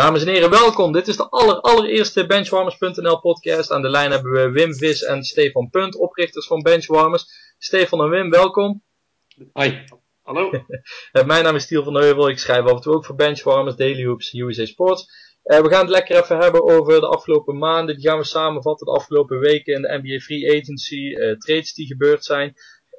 Dames en heren, welkom. Dit is de aller, allereerste Benchwarmers.nl podcast. Aan de lijn hebben we Wim Vis en Stefan Punt, oprichters van Benchwarmers. Stefan en Wim, welkom. Hoi. Hallo. Mijn naam is Stiel van Heuvel. Ik schrijf af en toe ook voor Benchwarmers, Daily Hoops, USA Sports. Uh, we gaan het lekker even hebben over de afgelopen maanden. Die gaan we samenvatten. De afgelopen weken in de NBA Free Agency. Uh, trades die gebeurd zijn.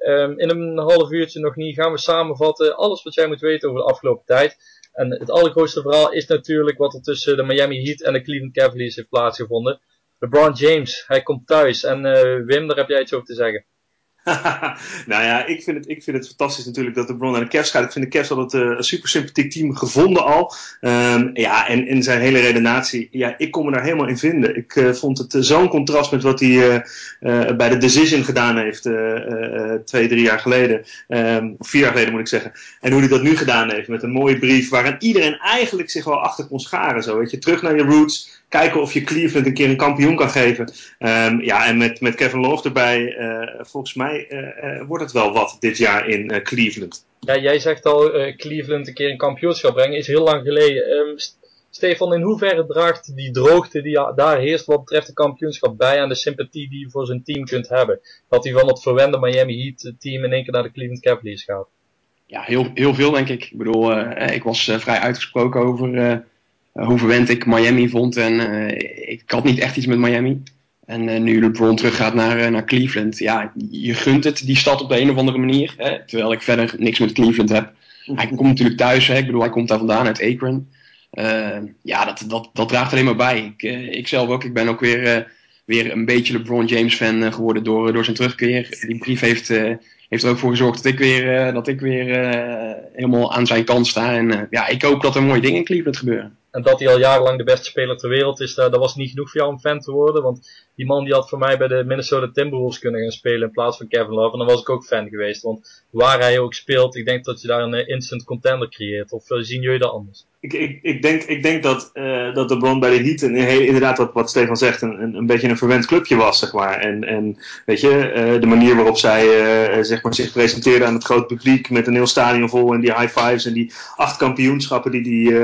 Um, in een half uurtje nog niet gaan we samenvatten. Alles wat jij moet weten over de afgelopen tijd. En het allergrootste verhaal is natuurlijk wat er tussen de Miami Heat en de Cleveland Cavaliers heeft plaatsgevonden. LeBron James, hij komt thuis. En uh, Wim, daar heb jij iets over te zeggen. nou ja, ik vind, het, ik vind het fantastisch natuurlijk dat de Bron naar de Cavs gaat. Ik vind de Cavs altijd uh, een super sympathiek team gevonden al. Um, ja, en in zijn hele redenatie, ja, ik kon me daar helemaal in vinden. Ik uh, vond het uh, zo'n contrast met wat hij bij de Decision gedaan heeft twee, drie jaar geleden. Um, vier jaar geleden moet ik zeggen. En hoe hij dat nu gedaan heeft met een mooie brief waarin iedereen eigenlijk zich wel achter kon scharen. Zo, weet je, terug naar je roots kijken of je Cleveland een keer een kampioen kan geven. Um, ja, en met, met Kevin Love erbij, uh, volgens mij uh, uh, wordt het wel wat dit jaar in Cleveland. Ja, jij zegt al Cleveland een keer een kampioenschap brengen, is heel lang geleden. Um, Stefan, in hoeverre draagt die droogte die daar heerst wat betreft de kampioenschap bij aan de sympathie die je voor zijn team kunt hebben? Dat hij van het verwende Miami Heat team in één keer naar de Cleveland Cavaliers gaat. Ja, heel, heel veel denk ik. Ik bedoel, ik was vrij uitgesproken over uh, hoe verwend ik Miami vond. En uh, ik had niet echt iets met Miami. En uh, nu LeBron terug gaat naar, naar Cleveland. Ja, je gunt het die stad op de een of andere manier. Hè, terwijl ik verder niks met Cleveland heb. Hij komt natuurlijk thuis. Hè, ik bedoel, hij komt daar vandaan uit Akron. ja, dat, dat, dat draagt alleen maar bij. Ik, ik zelf ook. Ik ben ook weer, weer een beetje LeBron James fan geworden door, door zijn terugkeer. Die brief heeft heeft er ook voor gezorgd dat ik weer, dat ik weer helemaal aan zijn kant sta. En ja, ik hoop dat er mooie dingen in Cleveland gebeuren. En dat hij al jarenlang de beste speler ter wereld is, dat was niet genoeg voor jou om fan te worden. Want die man die had voor mij bij de Minnesota Timberwolves kunnen gaan spelen in plaats van Kevin Love. En dan was ik ook fan geweest. Want waar hij ook speelt, ik denk dat je daar een instant contender creëert. Of zien jullie dat anders? Ik, ik, denk, ik denk dat, uh, dat de Bron bij de Heat inderdaad wat, wat Stefan zegt, een, een, beetje een verwend clubje was, zeg maar. En, en weet je, uh, de manier waarop zij uh, zeg maar, zich presenteerden aan het grote publiek met een heel stadion vol en die high fives en die acht kampioenschappen die die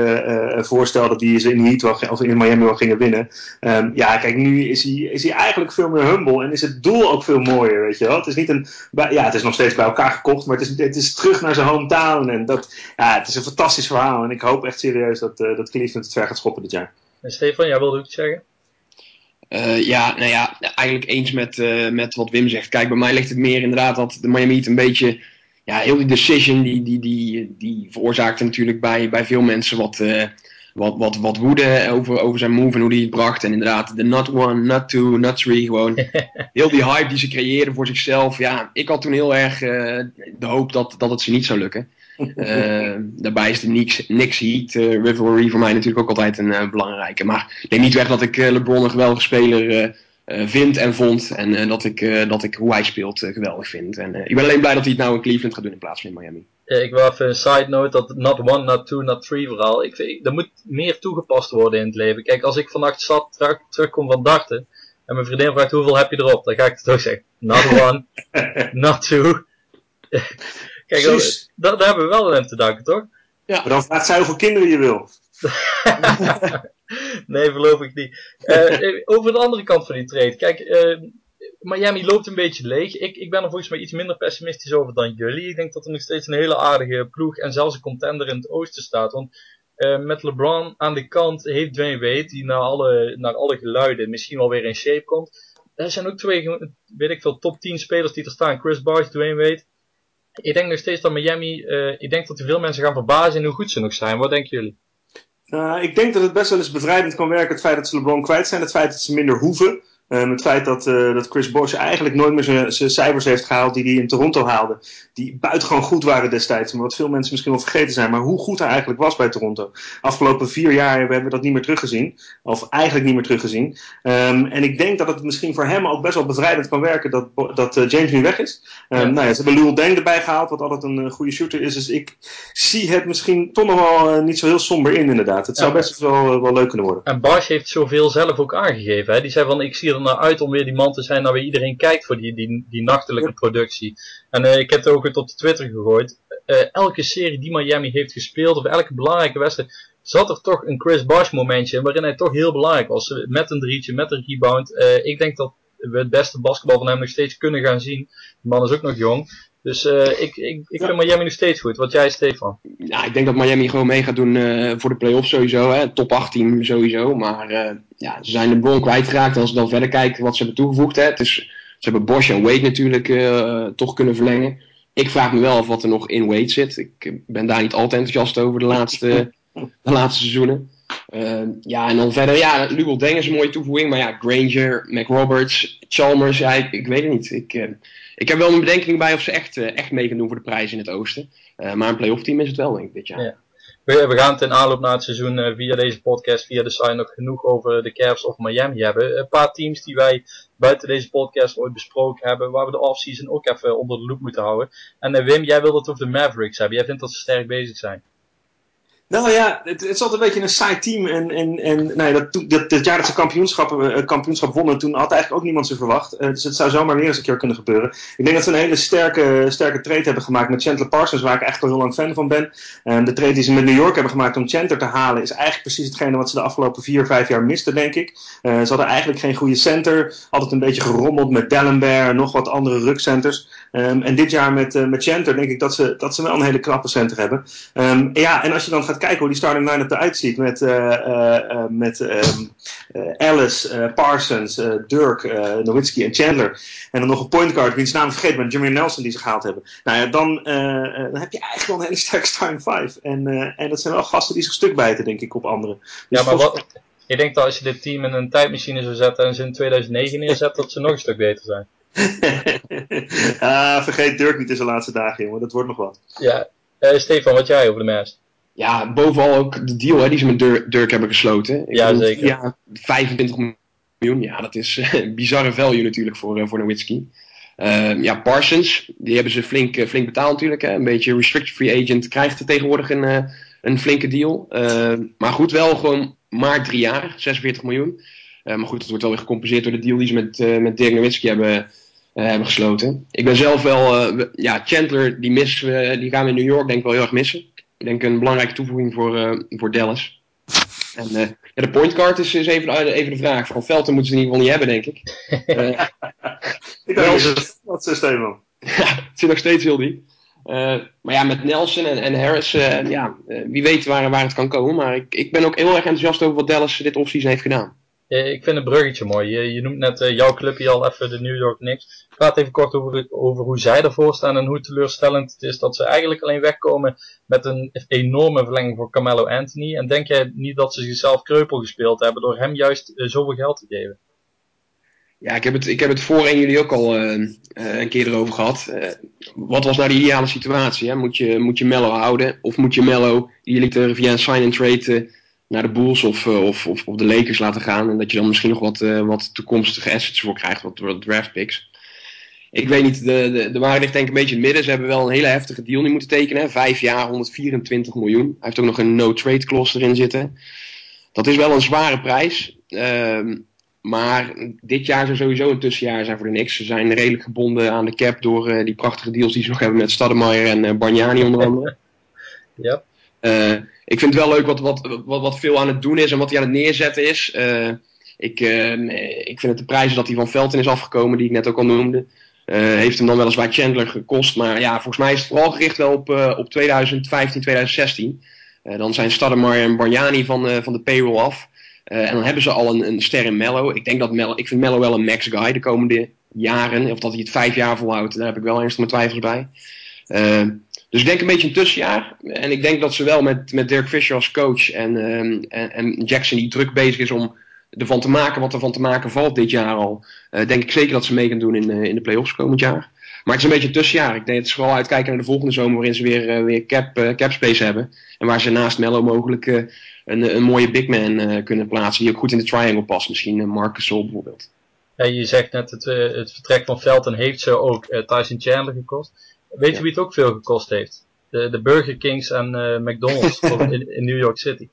voorstelde die ze in Heat of in Miami wel gingen winnen. Um, ja, kijk, nu is hij, is hij eigenlijk veel meer humble en is het doel ook veel mooier, weet je. Het is niet een, ja, het is nog steeds bij elkaar gekocht, maar het is, het is terug naar zijn hometown en dat, ja, het is een fantastisch verhaal en ik hoop echt serieus dat, uh, dat Cleveland het ver gaat schoppen dit jaar. En Stefan, jij wilde ook iets zeggen? Uh, ja, nou ja, eigenlijk eens met, uh, met wat Wim zegt. Kijk, bij mij ligt het meer inderdaad dat de Miami Heat een beetje... Ja, heel die decision die, die, die, die veroorzaakte natuurlijk bij, bij veel mensen wat, uh, wat, wat, wat woede over, over zijn move en hoe hij het bracht. En inderdaad, de not one, not two, not three. Gewoon heel die hype die ze creëerden voor zichzelf. Ja, ik had toen heel erg de hoop dat, dat het ze niet zou lukken. Uh, daarbij is de Knicks, Knicks Heat uh, rivalry voor mij natuurlijk ook altijd een uh, belangrijke. Maar ik neem niet weg dat ik LeBron een geweldige speler vind en vond. En dat, ik, dat ik hoe hij speelt geweldig vind. En ik ben alleen blij dat hij het nou in Cleveland gaat doen in plaats van in Miami. ik wil even een side note, dat not one, not two, not three verhaal. Ik, ik, er moet meer toegepast worden in het leven. Kijk, als ik vannacht zat, terug, terugkom van dachten. En mijn vriendin vraagt hoeveel heb je erop? Dan ga ik het toch zeggen. Not one, not two. Kijk, dat, daar hebben we wel aan te danken, toch? Ja. Maar dan vraagt zij hoeveel kinderen je wil. nee, geloof ik niet. Uh, over de andere kant van die trade. Kijk, uh, Miami loopt een beetje leeg. Ik, ik ben er volgens mij iets minder pessimistisch over dan jullie. Ik denk dat er nog steeds een hele aardige ploeg en zelfs een contender in het oosten staat. Want uh, met LeBron aan de kant heeft Dwayne Wade, die naar alle, naar alle geluiden misschien wel weer in shape komt. Er zijn ook twee, weet ik veel, top 10 spelers die er staan. Chris Bosh, Dwayne Wade ik denk nog steeds dat Miami, uh, ik denk dat er veel mensen gaan verbazen in hoe goed ze nog zijn. Wat denken jullie? Uh, ik denk dat het best wel eens bevrijdend kan werken, het feit dat ze LeBron kwijt zijn, het feit dat ze minder hoeven. Um, het feit dat, uh, dat Chris Bosh eigenlijk nooit meer zijn cijfers heeft gehaald die hij in Toronto haalde. Die buitengewoon goed waren destijds. Maar wat veel mensen misschien wel vergeten zijn. Maar hoe goed hij eigenlijk was bij Toronto. Afgelopen vier jaar hebben we dat niet meer teruggezien. Of eigenlijk niet meer teruggezien. Um, en ik denk dat het misschien voor hem ook best wel bevrijdend kan werken dat, dat uh, James nu weg is. Um, ja. nou ja, ze hebben Lul Deng erbij gehaald. Wat altijd een uh, goede shooter is. Dus ik zie het misschien toch nog wel niet zo heel somber in inderdaad. Het zou best wel, wel leuk kunnen worden. En Bosh heeft zoveel zelf ook aangegeven. Hè? Die zei van ik zie er naar uit om weer die man te zijn naar wie iedereen kijkt voor die, die, die nachtelijke productie. En uh, ik heb het ook op de Twitter gegooid. Uh, elke serie die Miami heeft gespeeld, of elke belangrijke wedstrijd, zat er toch een Chris Bosh momentje in waarin hij toch heel belangrijk was. Met een drietje, met een rebound. ik denk dat we het beste basketbal van hem nog steeds kunnen gaan zien. De man is ook nog jong. Dus uh, ik, ik, ik vind Miami nog steeds goed. Wat jij, Stefan? Ja, ik denk dat Miami gewoon mee gaat doen uh, voor de playoffs sowieso. Hè. Top 18 sowieso. Maar uh, ja, ze zijn de bron kwijtgeraakt. Als we dan verder kijken wat ze hebben toegevoegd. Hè. Het is, ze hebben Bosch en Wade natuurlijk toch kunnen verlengen. Ik vraag me wel af wat er nog in Wade zit. Ik ben daar niet altijd enthousiast over de laatste, de laatste seizoenen. Ja, en dan verder, ja, Lubel Deng is een mooie toevoeging. Maar ja, Granger, McRoberts, Chalmers, ik, ik weet het niet. Ik ik heb wel mijn bedenking bij of ze echt, uh, echt mee gaan doen voor de prijs in het oosten. Uh, maar een playoff team is het wel, denk ik, dit jaar. Ja. We, we gaan ten aanloop naar het seizoen uh, via deze podcast, via de site, nog genoeg over de Cavs of Miami hebben. Een paar teams die wij buiten deze podcast ooit besproken hebben, waar we de offseason ook even onder de loep moeten houden. En Wim, jij wilde het over de Mavericks hebben. Jij vindt dat ze sterk bezig zijn. Nou ja, het, het is altijd een beetje een saai team. En, en, en nou dat, dat, dat jaar dat ze kampioenschap, uh, kampioenschap wonnen, toen had eigenlijk ook niemand ze verwacht. Uh, dus het zou zomaar weer eens een keer kunnen gebeuren. Ik denk dat ze een hele sterke, sterke trade hebben gemaakt met Chandler Parsons, waar ik echt al heel lang fan van ben. De trade die ze met New York hebben gemaakt om Chandler te halen, is eigenlijk precies hetgene wat ze de afgelopen vier, vijf jaar misten, denk ik. ze hadden eigenlijk geen goede center. Altijd een beetje gerommeld met Dallenberg en nog wat andere rukcenters. Um, en dit jaar met, met Chandler denk ik dat ze, dat ze wel een hele knappe center hebben. Um, ja, en als je dan gaat kijken hoe die starting line-up eruit ziet met, uh, uh, met um, Alice, Parsons, Dirk, Nowitzki en Chandler. En dan nog een point guard, wiens naam vergeet, met Jermaine Nelson die ze gehaald hebben. Nou ja, dan, dan heb je eigenlijk wel een hele sterke starting five. En, en dat zijn wel gasten die zich stuk bijten, denk ik, op anderen. Dus ja, maar wat, ik denk dat als je dit team in een tijdmachine zou zetten en ze in 2009 neerzet, dat ze nog een stuk beter zijn. ah, vergeet Dirk niet in zijn laatste dagen, jongen. Dat wordt nog wat. Ja. Uh, Stefan, wat jij over de Mavs? Ja, bovenal ook de deal hè, die ze met Dirk, hebben gesloten. Ik ja, zeker. Ja, 25 miljoen. Ja, dat is uh, bizarre value natuurlijk voor, uh, voor Nowitzki. Uh, ja, Parsons, die hebben ze flink, uh, flink betaald natuurlijk. Hè. Een beetje restricted free agent krijgt er tegenwoordig een, een flinke deal. maar goed, wel gewoon maar drie jaar, 46 miljoen. maar goed, het wordt wel weer gecompenseerd door de deal die ze met, met Dirk Nowitzki hebben, hebben gesloten. Ik ben zelf wel, ja, Chandler, die, mis, die gaan we in New York denk ik wel heel erg missen. Ik denk een belangrijke toevoeging voor, uh, voor Dallas. En uh, ja, de point guard is, is even, uh, even de vraag. Van Velten moeten ze in ieder geval niet hebben, denk ik. ik denk dat systeem wel. ja, het zit nog steeds heel diep. maar ja, met Nelson en, en Harris, ja, wie weet waar, waar het kan komen. Maar ik, ik ben ook heel erg enthousiast over wat Dallas dit offseason heeft gedaan. Eh, ik vind het bruggetje mooi. Je, noemt net uh, jouw clubje al even de New York Knicks. Praat even kort over, over hoe zij ervoor staan en hoe teleurstellend het is dat ze eigenlijk alleen wegkomen met een enorme verlenging voor Carmelo Anthony. En denk jij niet dat ze zichzelf kreupel gespeeld hebben door hem juist uh, zoveel geld te geven? Ja, ik heb het, ik heb het voor en jullie ook al een keer erover gehad. wat was nou de ideale situatie? Hè? Moet, je, moet je Mello houden? Of moet je Mello, die liet er via een sign-and-trade naar de Bulls of, eh, of, of, of, de Lakers laten gaan. En dat je dan misschien nog wat, uh, wat toekomstige assets voor krijgt, wat, wat draft picks. Ik weet niet, de, de, de waarde ligt denk ik een beetje in het midden. Ze hebben wel een hele heftige deal nu moeten tekenen. Vijf jaar, 124 miljoen. Hij heeft ook nog een no-trade clause erin zitten. Dat is wel een zware prijs. Uh, maar dit jaar zou sowieso een tussenjaar zijn voor de Knicks. Ze zijn redelijk gebonden aan de cap door uh, die prachtige deals die ze nog hebben met Stademeyer en uh, onder andere. ja. Yep ik vind het wel leuk wat, wat, wat, wat veel aan het doen is en wat hij aan het neerzetten is. Uh, ik, uh, ik vind het de prijzen dat hij van Velten is afgekomen, die ik net ook al noemde. Uh, heeft hem dan weliswaar Chandler gekost. Maar ja, volgens mij is het vooral gericht wel op, op 2015, 2016. dan zijn Stademar en Barjani van, van de payroll af. en dan hebben ze al een, een ster in Mello. Ik denk dat Mello, ik vind Mello wel een max guy de komende jaren. Of dat hij het vijf jaar volhoudt, daar heb ik wel ernstig mijn twijfels bij. Dus ik denk een beetje een tussenjaar. En ik denk dat ze wel met, met Dirk Fisher als coach en, um, en, en, Jackson die druk bezig is om ervan te maken wat er van te maken valt dit jaar al. Uh, denk ik zeker dat ze mee gaan doen in, uh, in de playoffs komend jaar. Maar het is een beetje een tussenjaar. Ik denk dat ze vooral uitkijken naar de volgende zomer waarin ze weer, uh, weer cap, cap space hebben. En waar ze naast Mello mogelijk een, een mooie big man kunnen plaatsen die ook goed in de triangle past. Misschien Marcus Sol bijvoorbeeld. Ja, je zegt net het, het vertrek van Felton heeft ze ook Tyson Chandler gekost. Weet je wie het ook veel gekost heeft? De, de Burger Kings en uh, McDonald's in, in, New York City.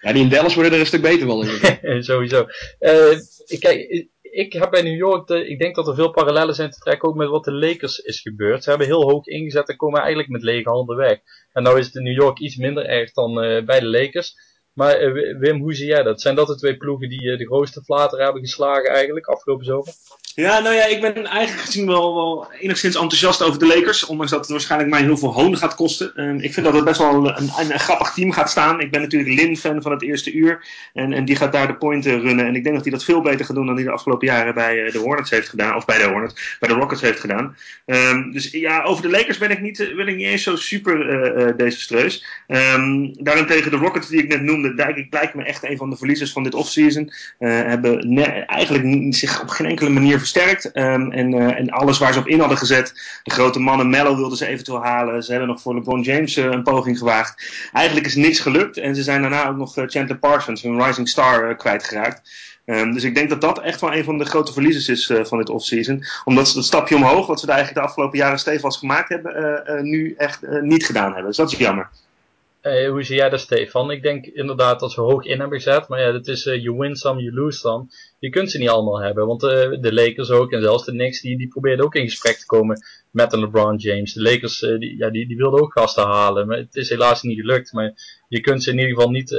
Ja, die in Dallas worden er een stuk beter van. Sowieso. Uh, kijk, ik heb bij New York, de, ik denk dat er veel parallellen zijn te trekken ook met wat de Lakers is gebeurd. Ze hebben heel hoog ingezet en komen eigenlijk met lege handen weg. En nou is het in New York iets minder erg dan bij de Lakers. Maar uh, Wim, hoe zie jij dat? Zijn dat de twee ploegen die uh, de grootste flater hebben geslagen eigenlijk afgelopen zomer? Ja, nou ja, ik ben eigenlijk gezien wel, wel enigszins enthousiast over de Lakers. Ondanks dat het waarschijnlijk mij heel veel hoon gaat kosten. Ik vind dat het best wel een, een, grappig team gaat staan. Ik ben natuurlijk Lin-fan van het eerste uur. En, en die gaat daar de point runnen. En ik denk dat hij dat veel beter gaat doen dan hij de afgelopen jaren bij de Hornets heeft gedaan. Of bij de Hornets, bij de Rockets heeft gedaan. Um, dus ja, over de Lakers ben ik niet, ben ik niet eens zo super desastreus. Um, daarentegen de Rockets die ik net noemde ik lijkt me echt een van de verliezers van dit offseason. Uh, hebben eigenlijk zich op geen enkele manier versterkt. Um, en, uh, en alles waar ze op in hadden gezet. De grote mannen Mello wilden ze eventueel halen. Ze hebben nog voor LeBron James uh, een poging gewaagd. Eigenlijk is niks gelukt. En ze zijn daarna ook nog Chandler Parsons, hun rising star, kwijtgeraakt. Um, dus ik denk dat dat echt wel een van de grote verliezers is van dit offseason. Omdat ze dat stapje omhoog, wat ze eigenlijk de afgelopen jaren stevast gemaakt hebben, nu echt niet gedaan hebben. Dus dat is jammer. Hey, hoe zie jij dat, Stefan? Ik denk inderdaad dat ze hoog in hebben gezet. Maar ja, het is uh, you win some, you lose some. Je kunt ze niet allemaal hebben. Want uh, de Lakers ook en zelfs de Knicks, die, die probeerden ook in gesprek te komen met een LeBron James. De Lakers, die, ja, die, die wilden ook gasten halen. Maar het is helaas niet gelukt. Maar je kunt ze in ieder geval niet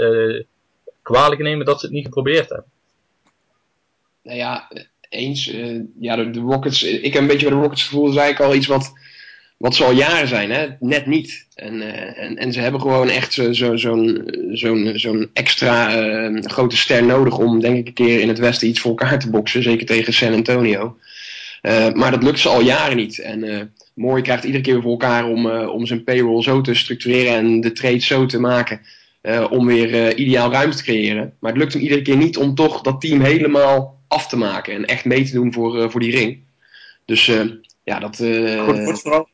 kwalijk nemen dat ze het niet geprobeerd hebben. Nou ja, eens. ja, de, Rockets, ik heb een beetje bij de Rockets gevoel, dat eigenlijk al iets wat wat ze al jaren zijn, hè? net niet. En, uh, en, en ze hebben gewoon echt zo'n zo, zo'n zo'n zo'n extra uh, grote ster nodig om, denk ik, een keer in het Westen iets voor elkaar te boksen. Zeker tegen San Antonio. Uh, maar dat lukt ze al jaren niet. En Mooi krijgt iedere keer voor elkaar om, om zijn payroll zo te structureren en de trade zo te maken. om weer ideaal ruimte te creëren. Maar het lukt hem iedere keer niet om toch dat team helemaal af te maken. En echt mee te doen voor, voor die ring. Dus ja, dat... Wordt vooral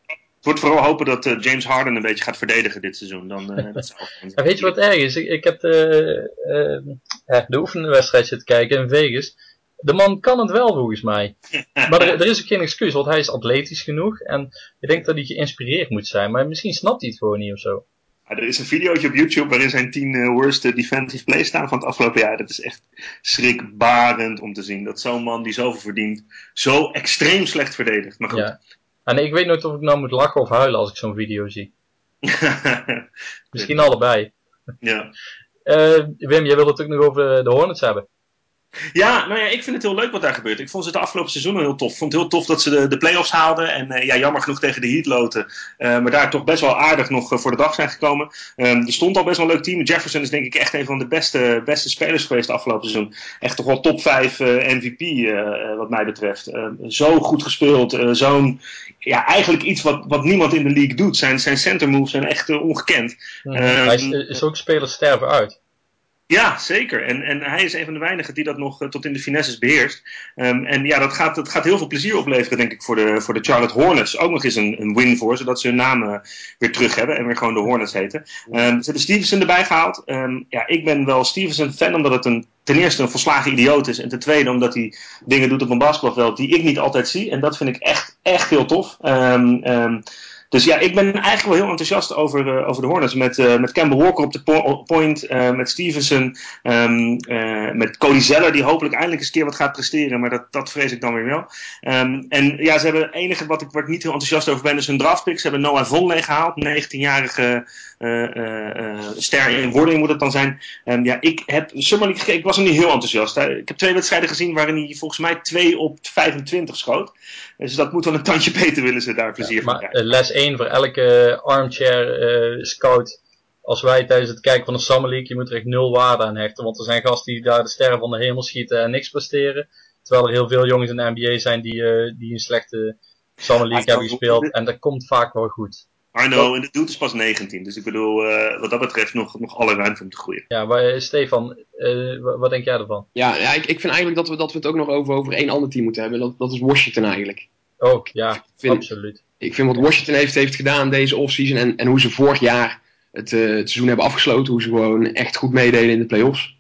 wordt vooral hopen dat uh, James Harden een beetje gaat verdedigen dit seizoen. Dan, uh, dat ja, weet je wat erg is? Ik, ik heb de, uh, de oefenwedstrijd zitten kijken in Vegas. De man kan het wel volgens mij. maar er, er, is ook geen excuus, want hij is atletisch genoeg. En ik denk dat hij geïnspireerd moet zijn. Maar misschien snapt hij het gewoon niet of zo. Ja, er is een videootje op YouTube waarin zijn 10 worst defensive plays staan van het afgelopen jaar. Dat is echt schrikbarend om te zien. Dat zo'n man die zoveel verdient, zo extreem slecht verdedigt. Maar goed. Ja. En ik weet nooit of ik nou moet lachen of huilen als ik zo'n video zie. Misschien allebei. Ja. Uh, Wim, jij wilde het ook nog over de Hornets hebben. Ja, nou ja, ik vind het heel leuk wat daar gebeurt. Ik vond ze het afgelopen seizoen heel tof. Ik vond het heel tof dat ze de, de play-offs haalden. En uh, ja, jammer genoeg tegen de Heat loten. Uh, maar daar toch best wel aardig nog uh, voor de dag zijn gekomen. Um, er stond al best wel een leuk team. Jefferson is denk ik echt een van de beste, beste spelers geweest afgelopen seizoen. Echt toch wel top 5 MVP wat mij betreft. Ehm, zo goed gespeeld. Zo'n, ja, eigenlijk iets wat, wat niemand in de league doet. Zijn, zijn center moves zijn echt ongekend. Hij is, is ook spelers sterven uit. Ja, zeker. En, en hij is een van de weinigen die dat nog uh, tot in de finesses beheerst. Um, en ja, dat gaat, dat gaat heel veel plezier opleveren, denk ik, voor de, voor de Charlotte Hornets. Ook nog eens een, een win voor, zodat ze hun namen weer terug hebben en weer gewoon de Hornets heten. Um, ze hebben Stevenson erbij gehaald. Um, ja, ik ben wel Stevenson fan omdat het een, ten eerste een volslagen idioot is. En ten tweede omdat hij dingen doet op een basketbalveld die ik niet altijd zie. En dat vind ik echt, echt heel tof. Dus ja, ik ben eigenlijk wel heel enthousiast over, uh, over de Hornets. Met, uh, met Campbell Walker op de po point, uh, met Stevenson, um, met Cody Zeller, die hopelijk eindelijk eens een keer wat gaat presteren. Maar dat, dat vrees ik dan weer wel. Um, en ja, ze hebben het enige wat ik, waar ik niet heel enthousiast over ben, is hun draftpick. Ze hebben Noah Vonleh gehaald, 19-jarige ster in wording moet het dan zijn. Um, ja, ik heb Summer League gekeken, ik was er niet heel enthousiast. Ik heb twee wedstrijden gezien waarin hij volgens mij 2 op 25 schoot. Dus dat moet wel een tandje beter willen ze daar plezier ja, van krijgen. Les 1 voor elke armchair uh, scout. Als wij tijdens het kijken van de Summer League, je moet er echt nul waarde aan hechten. Want er zijn gasten die daar de sterren van de hemel schieten en niks presteren. Terwijl er heel veel jongens in de NBA zijn die, uh, die een slechte Summer League hebben gespeeld. En dat komt vaak wel goed. I know, en de doet is pas 19. Dus ik bedoel, uh, wat dat betreft nog, nog alle ruimte om te groeien. Ja, maar Stefan, uh, wat denk jij ervan? Ja, ja ik, ik vind eigenlijk dat we, dat we het ook nog over, over één ander team moeten hebben. Dat, dat is Washington eigenlijk. Oh, ja, vind, absoluut ik vind wat Washington heeft, heeft gedaan deze offseason en, en hoe ze vorig jaar het, uh, het seizoen hebben afgesloten, hoe ze gewoon echt goed meededen in de playoffs.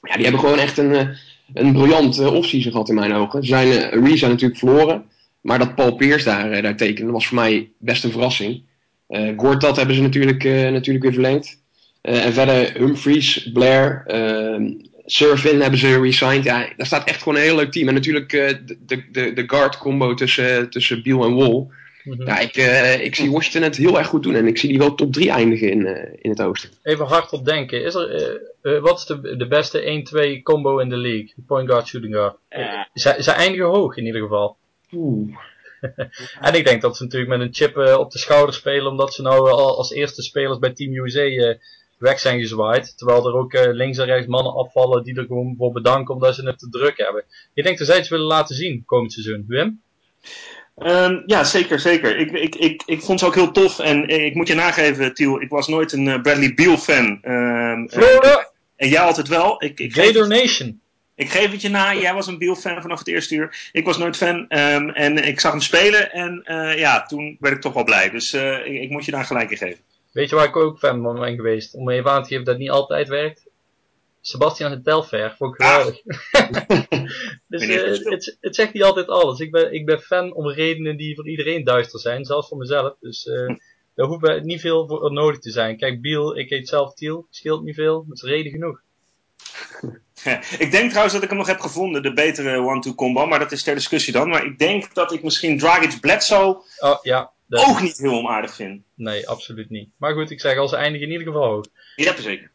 Ja, die hebben gewoon echt een, uh, een briljant uh, offseason gehad in mijn ogen. Ze zijn Reza natuurlijk verloren, maar dat Paul Pierce daar, daar tekende was voor mij best een verrassing. Uh, Gortat hebben ze natuurlijk, natuurlijk weer verlengd. en verder Humphries, Blair, Surfin hebben ze resigned. Ja, daar staat echt gewoon een heel leuk team. En natuurlijk de, de, de guard combo tussen, tussen Biel en Wall. Mhm. Ja, ik, uh, ik zie Washington het heel erg goed doen. En ik zie die wel top 3 eindigen in, uh, in het oosten. Even hardop denken. Is er, wat is de, de beste 1-2 combo in de league? Point guard, shooting guard. Ze, ze eindigen hoog in ieder geval. Oeh. en ik denk dat ze natuurlijk met een chip op de schouder spelen. Omdat ze nou al als eerste spelers bij Team USA weg zijn gezwaaid. Terwijl er ook uh, links en rechts mannen afvallen die er gewoon voor bedanken omdat ze het te druk hebben. Ik denk dat zij iets willen laten zien komend seizoen. Wim? Um, ja, zeker, zeker. Ik, ik, ik, ik vond ze ook heel tof. En ik moet je nageven, Tiel, ik was nooit een Bradley Beal fan. Um, Florida! En jij altijd wel. Ik, ik Gator Nation. Ik geef het je na, jij was een Beal-fan vanaf het eerste uur. Ik was nooit fan. Um, en ik zag hem spelen en uh, ja, toen werd ik toch wel blij. Dus uh, ik, ik, moet je daar gelijk in geven. Weet je waar ik ook fan van ben geweest? Om even aan te geven dat het niet altijd werkt. Sebastian het Telfair, vond ik geweldig. dus uh, het, het, zegt niet altijd alles. Ik ben, ik ben fan om redenen die voor iedereen duister zijn, zelfs voor mezelf. Dus uh, daar hoeft niet veel voor nodig te zijn. Kijk, Biel, ik heet zelf Tiel, scheelt niet veel, dat is reden genoeg. ik denk trouwens dat ik hem nog heb gevonden, de betere one-two combo, maar dat is ter discussie dan. Maar ik denk dat ik misschien Dragic Bledsoe oh, ja, ook niet heel onaardig vind. Nee, absoluut niet. Maar goed, ik zeg al, ze eindigen in ieder geval hoog. Ja, zeker.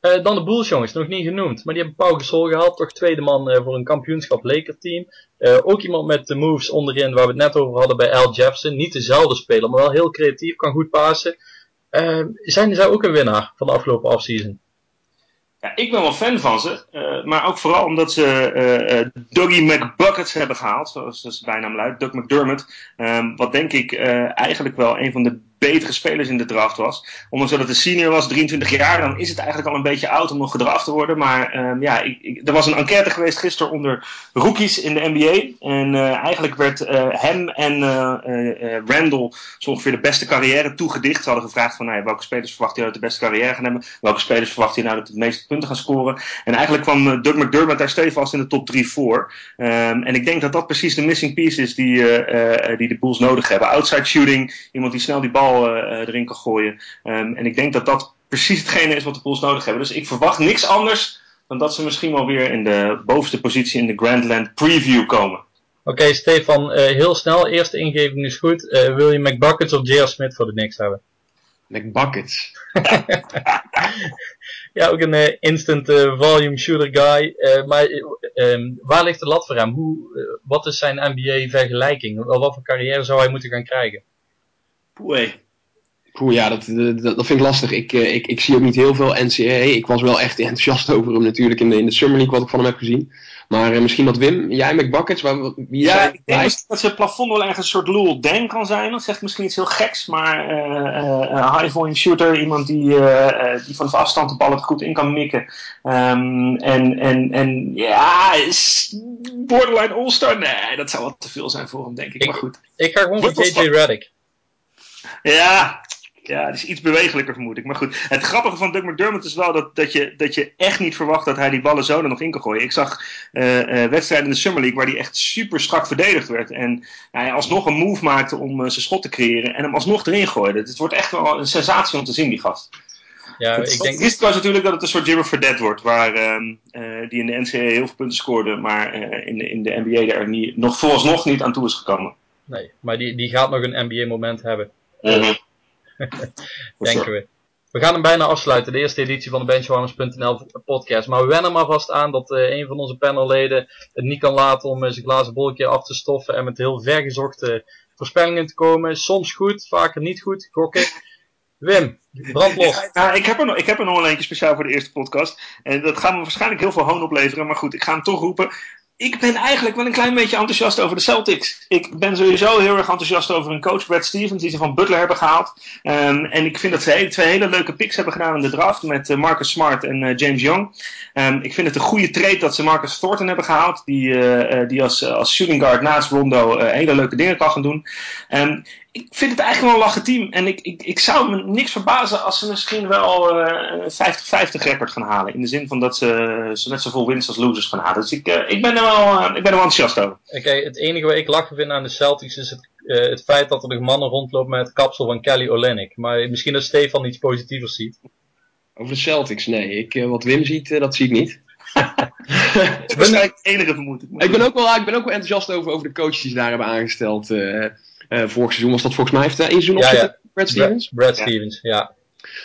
Uh, dan de Bulls, jongens, nog niet genoemd. Maar die hebben Pau Gasol gehaald, toch tweede man uh, voor een kampioenschap Laker team. Uh, ook iemand met de moves onderin waar we het net over hadden bij Al Jefferson. Niet dezelfde speler, maar wel heel creatief, kan goed pasen. zijn zij ook een winnaar van de afgelopen offseason? Ja, ik ben wel fan van ze, maar ook vooral omdat ze Dougie McBuckets hebben gehaald, zoals de bijnaam luidt, Doug McDermott. Um, wat denk ik eigenlijk wel een van de betere spelers in de draft was. Ondanks dat een senior was, 23 jaar, dan is het eigenlijk al een beetje oud om nog gedraft te worden. Maar um, ja, ik, er was een enquête geweest gisteren onder rookies in de NBA. En uh, eigenlijk werd uh, hem en uh, Randall zo ongeveer de beste carrière toegedicht. Ze hadden gevraagd van nou, welke spelers verwacht je uit de beste carrière gaan hebben? Welke spelers verwacht je nou dat het meeste punten gaan scoren? En eigenlijk kwam Doug McDermott daar stevast in de top 3 voor. Um, en ik denk dat dat precies de missing piece is die, die de Bulls nodig hebben. Outside shooting, iemand die snel die bal uh, erin kan gooien. Um, en ik denk dat dat precies hetgene is wat de Bulls nodig hebben. Dus ik verwacht niks anders dan dat ze misschien wel weer in de bovenste positie in de Grandland Preview komen. Oké, okay, Stefan, uh, heel snel. Eerste ingeving is goed. Uh, wil je McBuckets of J.R. Smith voor de Knicks hebben? McBuckets. ja, ook een uh, instant volume shooter guy. maar um, waar ligt de lat voor hem? Hoe, wat is zijn NBA-vergelijking? Wat voor carrière zou hij moeten gaan krijgen? Poeh. Poeh, ja, dat, dat, dat, vind ik lastig. Ik, eh, ik, ik zie ook niet heel veel NCAA. Ik was wel echt enthousiast over hem natuurlijk in de, in de Summer League, wat ik van hem heb gezien. Maar uh, misschien dat Wim, jij met Buckets, waar, wie Ja, ik denk dat zijn plafond wel ergens een soort Lul Dan kan zijn. Dat zegt misschien iets heel geks, maar uh, high volume shooter, iemand die, die van de afstand de bal het goed in kan mikken. Um, en, en, en ja, is borderline all-star? Nee, dat zou wat te veel zijn voor hem, denk ik. ik maar goed. Ik ga gewoon voor JJ Redick. Ja, ja, het is iets bewegelijker vermoed ik. Maar goed, het grappige van Doug McDermott is wel dat, dat, je, dat je echt niet verwacht dat hij die ballen zo er nog in kan gooien. Ik zag uh, uh, wedstrijden in de Summer League waar hij echt super strak verdedigd werd. En hij alsnog een move maakte om uh, zijn schot te creëren en hem alsnog erin gooide. Het wordt echt wel een sensatie om te zien, die gast. Ja, het, ik denk... Is natuurlijk dat het een soort Jimmy Fredette wordt, waar, ehm, die in de NCAA heel veel punten scoorde, maar in, de, in de NBA er niet, nog vooralsnog niet aan toe is gekomen. Nee, maar die, die gaat nog een NBA-moment hebben. Denken we. We gaan hem bijna afsluiten, de eerste editie van de Benchwarmers.nl podcast. Maar we wennen maar vast aan dat uh, een van onze panelleden het niet kan laten om uh, zijn glazen bolkje af te stoffen en met heel vergezochte voorspellingen te komen. Soms goed, vaker niet goed, gokken. Wim, brand los. Ja, ik, heb er nog, ik heb er nog een eentje speciaal voor de eerste podcast. En dat gaat me waarschijnlijk heel veel hoon opleveren. Maar goed, ik ga hem toch roepen ik ben eigenlijk wel een klein beetje enthousiast over de Celtics. Ik ben sowieso heel erg enthousiast over een coach, Brad Stevens, die ze van Butler hebben gehaald. Um, en ik vind dat ze twee hele leuke picks hebben gedaan in de draft met uh, Marcus Smart en uh, James Young. Um, ik vind het een goede trade dat ze Marcus Thornton hebben gehaald, die, uh, die als, als shooting guard naast Rondo hele leuke dingen kan gaan doen. Um, ik vind het eigenlijk wel een lachen team. En ik, ik, ik zou me niks verbazen als ze misschien wel een uh, 50-50 record gaan halen. In de zin van dat ze, ze net zoveel wins als losers gaan halen. Dus ik, uh, ik, ben, er wel, uh, ik ben er wel enthousiast over. Oké, het enige wat ik lachen vind aan de Celtics is het, het feit dat er nog mannen rondlopen met het kapsel van Kelly Olynyk. Maar misschien dat Stefan iets positievers ziet. Over de Celtics, nee. Ik, wat Wim ziet, dat zie ik niet. dat is waarschijnlijk het enige vermoed. Ik ben ook wel, ik ben ook wel enthousiast over, over de coaches die ze daar hebben aangesteld. Uh, vorig seizoen was dat volgens mij, heeft hij één seizoen ja, Brad Stevens? Brad, Stevens, ja.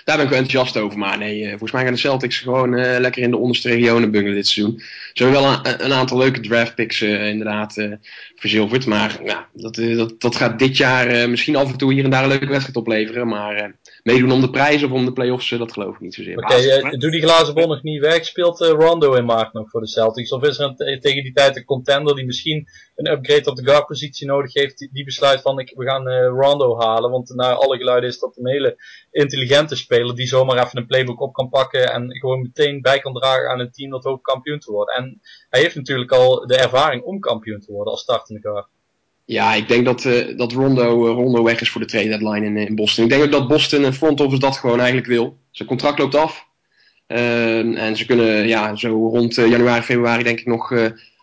Daar ben ik wel enthousiast over. Maar nee, uh, volgens mij gaan de Celtics gewoon uh, lekker in de onderste regionen bungelen dit seizoen. Ze hebben wel een, een aantal leuke draft picks uh, inderdaad verzilverd. Maar ja, dat, dat, dat gaat dit jaar misschien af en toe hier en daar een leuke wedstrijd opleveren. Maar meedoen om de prijs of om de playoffs, dat geloof ik niet zozeer. Oké, okay, doe die glazen bol nog niet weg. Speelt Rondo in maart nog voor de Celtics? Of is er een, tegen die tijd een contender die misschien een upgrade op de guard-positie nodig heeft, die, die besluit van ik, we gaan Rondo halen? Want naar alle geluiden is dat een hele intelligente speler die zomaar even een playbook op kan pakken en gewoon meteen bij kan dragen aan een team dat hoopt kampioen te worden. En hij heeft natuurlijk al de ervaring om kampioen te worden als startende guard. Ja, ik denk dat, uh, dat Rondo, uh, Rondo weg is voor de trade deadline in, in Boston. Ik denk ook dat Boston en front office dat gewoon eigenlijk wil. Zijn contract loopt af. Uh, en ze kunnen ja, zo rond januari, februari denk ik nog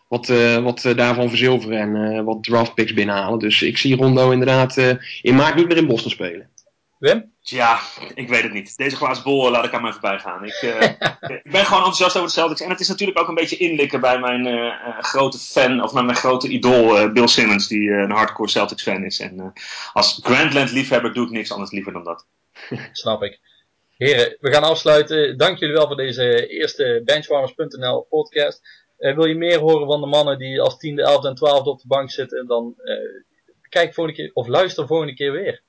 wat, wat daarvan verzilveren en wat draft picks binnenhalen. Dus ik zie Rondo inderdaad in maart niet meer in Boston spelen. Wim? Ja, ik weet het niet. Deze glazen bol laat ik aan mij voorbij gaan. Ik, uh, ik ben gewoon enthousiast over de Celtics. En het is natuurlijk ook een beetje inlikken bij mijn uh, grote fan, of mijn grote idool, Bill Simmons, die een hardcore Celtics fan is. En als Grandland liefhebber doe ik niks anders liever dan dat. Snap ik. Heren, we gaan afsluiten. Dank jullie wel voor deze eerste Benchwarmers.nl podcast. wil je meer horen van de mannen die als tiende, elfde en twaalfde op de bank zitten, dan kijk volgende keer, of luister volgende keer weer.